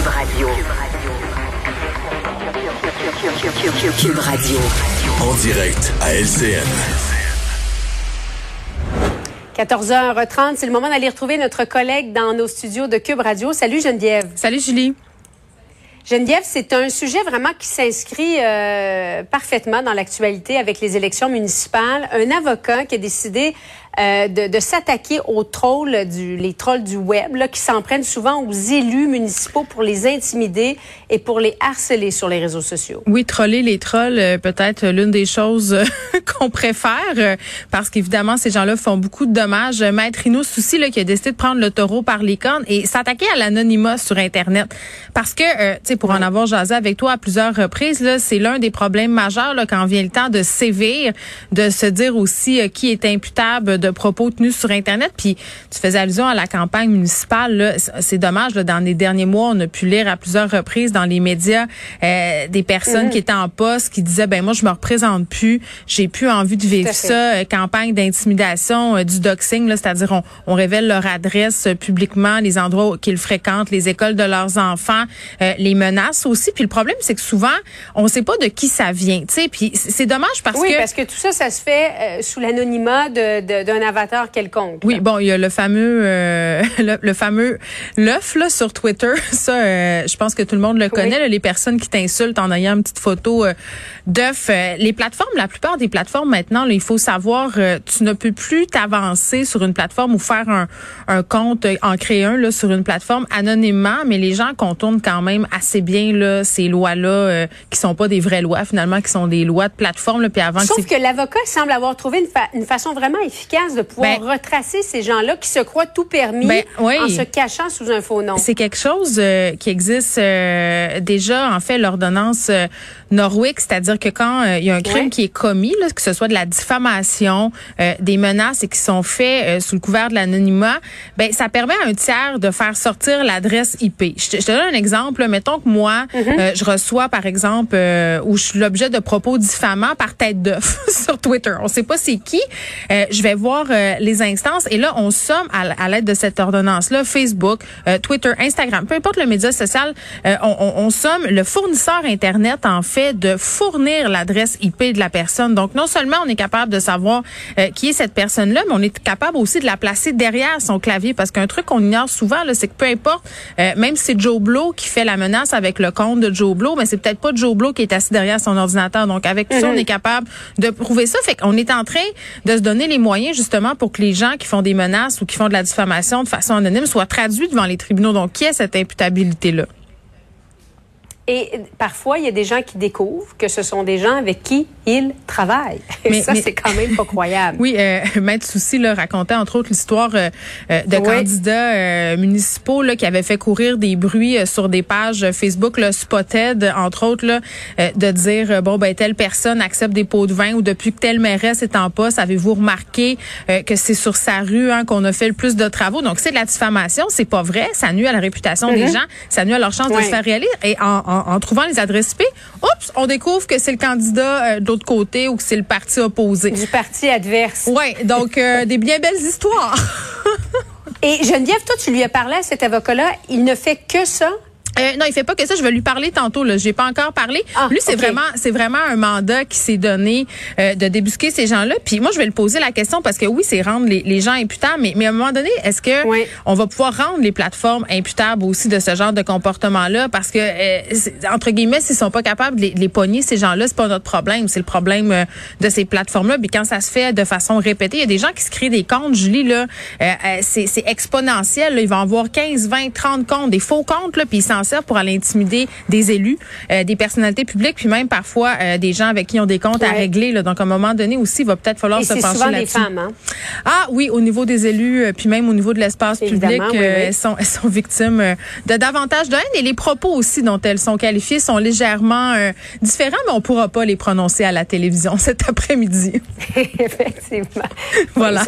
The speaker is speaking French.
Cube Radio. Cube Radio. En direct à LCN. 14h30, c'est le moment d'aller retrouver notre collègue dans nos studios de Cube Radio. Salut Geneviève. Salut Julie. Geneviève, c'est un sujet vraiment qui s'inscrit euh, parfaitement dans l'actualité avec les élections municipales. Un avocat qui a décidé euh, de, de s'attaquer aux trolls, du, les trolls du web, là, qui s'en prennent souvent aux élus municipaux pour les intimider et pour les harceler sur les réseaux sociaux. Oui, troller les trolls, euh, peut-être l'une des choses euh, qu'on préfère, parce qu'évidemment, ces gens-là font beaucoup de dommages. Maître Rino Souci, là, qui a décidé de prendre le taureau par les cornes et s'attaquer à l'anonymat sur Internet. Parce que, tu sais, pour en avoir jasé avec toi à plusieurs reprises, là, c'est l'un des problèmes majeurs là, quand vient le temps de sévir, de se dire aussi qui est imputable de propos tenus sur Internet. Puis tu faisais allusion à la campagne municipale. C'est dommage, là, dans les derniers mois, on a pu lire à plusieurs reprises dans les médias euh, des personnes qui étaient en poste qui disaient, ben moi, je me représente plus, j'ai plus envie de vivre ça. Euh, campagne d'intimidation, euh, du doxing, c'est-à-dire on, on, révèle leur adresse publiquement, les endroits qu'ils fréquentent, les écoles de leurs enfants, les menaces aussi. Puis le problème, c'est que souvent, on ne sait pas de qui ça vient. Puis c'est dommage parce que... Oui, parce que tout ça, ça se fait sous l'anonymat d'un de, avatar quelconque. Oui, bon, il y a le fameux euh, le, fameux l'œuf là sur Twitter. Ça, euh, je pense que tout le monde le connaît. les personnes qui t'insultent en ayant une petite photo euh, d'œuf. les plateformes, la plupart des plateformes maintenant, il faut savoir, tu ne peux plus t'avancer sur une plateforme ou faire un, un compte, en créer un là sur une plateforme anonymement, mais les gens contournent quand même assez bien là ces lois là qui sont pas des vraies lois finalement, qui sont des lois de plateforme. Là, puis avant Sauf que, l'avocat semble avoir trouvé une, une façon vraiment efficace de pouvoir ben, retracer ces gens-là qui se croient tout permis ben, en se cachant sous un faux nom. C'est quelque chose euh, qui existe euh, déjà, en fait, l'ordonnance euh, Norwick, c'est-à-dire que quand il y a un crime qui est commis, là, que ce soit de la diffamation, des menaces et qui sont faits sous le couvert de l'anonymat, ben ça permet à un tiers de faire sortir l'adresse IP. Je te, donne un exemple. Mettons que moi, mm-hmm. je reçois, par exemple, où je suis l'objet de propos diffamants par tête d'œuf sur Twitter. On sait pas c'est qui. je vais voir les instances. Et là, on somme à, l'aide de cette ordonnance-là, Facebook, euh, Twitter, Instagram, peu importe le média social, euh, on, on, somme le fournisseur Internet, en fait, de fournir l'adresse IP de la personne. Donc, non seulement on est capable de savoir euh, qui est cette personne-là, mais on est capable aussi de la placer derrière son clavier. Parce qu'un truc qu'on ignore souvent, c'est que peu importe, même si c'est Joe Blow qui fait la menace avec le compte de Joe Blow, mais c'est peut-être pas Joe Blow qui est assis derrière son ordinateur. Donc, avec tout ça, on mm-hmm. est capable de prouver ça. Fait qu'on est en train de se donner les moyens, justement, pour que les gens qui font des menaces ou qui font de la diffamation de façon anonyme soient traduits devant les tribunaux. Donc, qui est cette imputabilité-là? Et parfois, il y a des gens qui découvrent que ce sont des gens avec qui ils travaillent. Mais, ça, c'est quand même pas croyable. Oui, euh, Maître Souci là, racontait entre autres l'histoire euh, euh, de candidats euh, municipaux là, qui avaient fait courir des bruits sur des pages Facebook, le Spotted, entre autres, là, de dire, bon, ben telle personne accepte des pots de vin ou depuis que telle mairesse est en poste, avez-vous remarqué que c'est sur sa rue hein, qu'on a fait le plus de travaux? Donc, c'est de la diffamation, c'est pas vrai, ça nuit à la réputation des mm-hmm. gens, ça nuit à leur chance de se faire réélire. Et en, en en, trouvant les adresses IP, oups, on découvre que c'est le candidat euh, de l'autre côté ou que c'est le parti opposé. Du parti adverse. Oui, donc euh, des bien belles histoires. Et Geneviève, toi, tu lui as parlé à cet avocat-là. Il ne fait que ça euh, non, il fait pas que ça. Je vais lui parler tantôt. Là, j'ai pas encore parlé. Ah, lui, c'est vraiment, c'est vraiment un mandat qui s'est donné euh, de débusquer ces gens-là. Puis moi, je vais lui poser la question parce que oui, c'est rendre les, les, gens imputables, mais, mais à un moment donné, est-ce que on va pouvoir rendre les plateformes imputables aussi de ce genre de comportement-là? Parce que euh, entre guillemets, s'ils sont pas capables de les, les pogner ces gens-là, c'est pas notre problème. C'est le problème euh, de ces plateformes-là. Puis quand ça se fait de façon répétée, il y a des gens qui se créent des comptes. Julie là, c'est, c'est exponentiel. Là. Ils vont avoir 15, 20, 30 comptes, des faux comptes là, puis ils s'en pour aller intimider des élus, euh, des personnalités publiques, puis même parfois euh, des gens avec qui ils ont des comptes à régler. Là. Donc, à un moment donné aussi, il va peut-être falloir se pencher là-dessus. souvent des femmes, hein? Ah oui, au niveau des élus, euh, puis même au niveau de l'espace public, Elles, sont, elles sont victimes de davantage de haine. Et les propos aussi dont elles sont qualifiées sont légèrement différents, mais on pourra pas les prononcer à la télévision cet après-midi. Effectivement. voilà.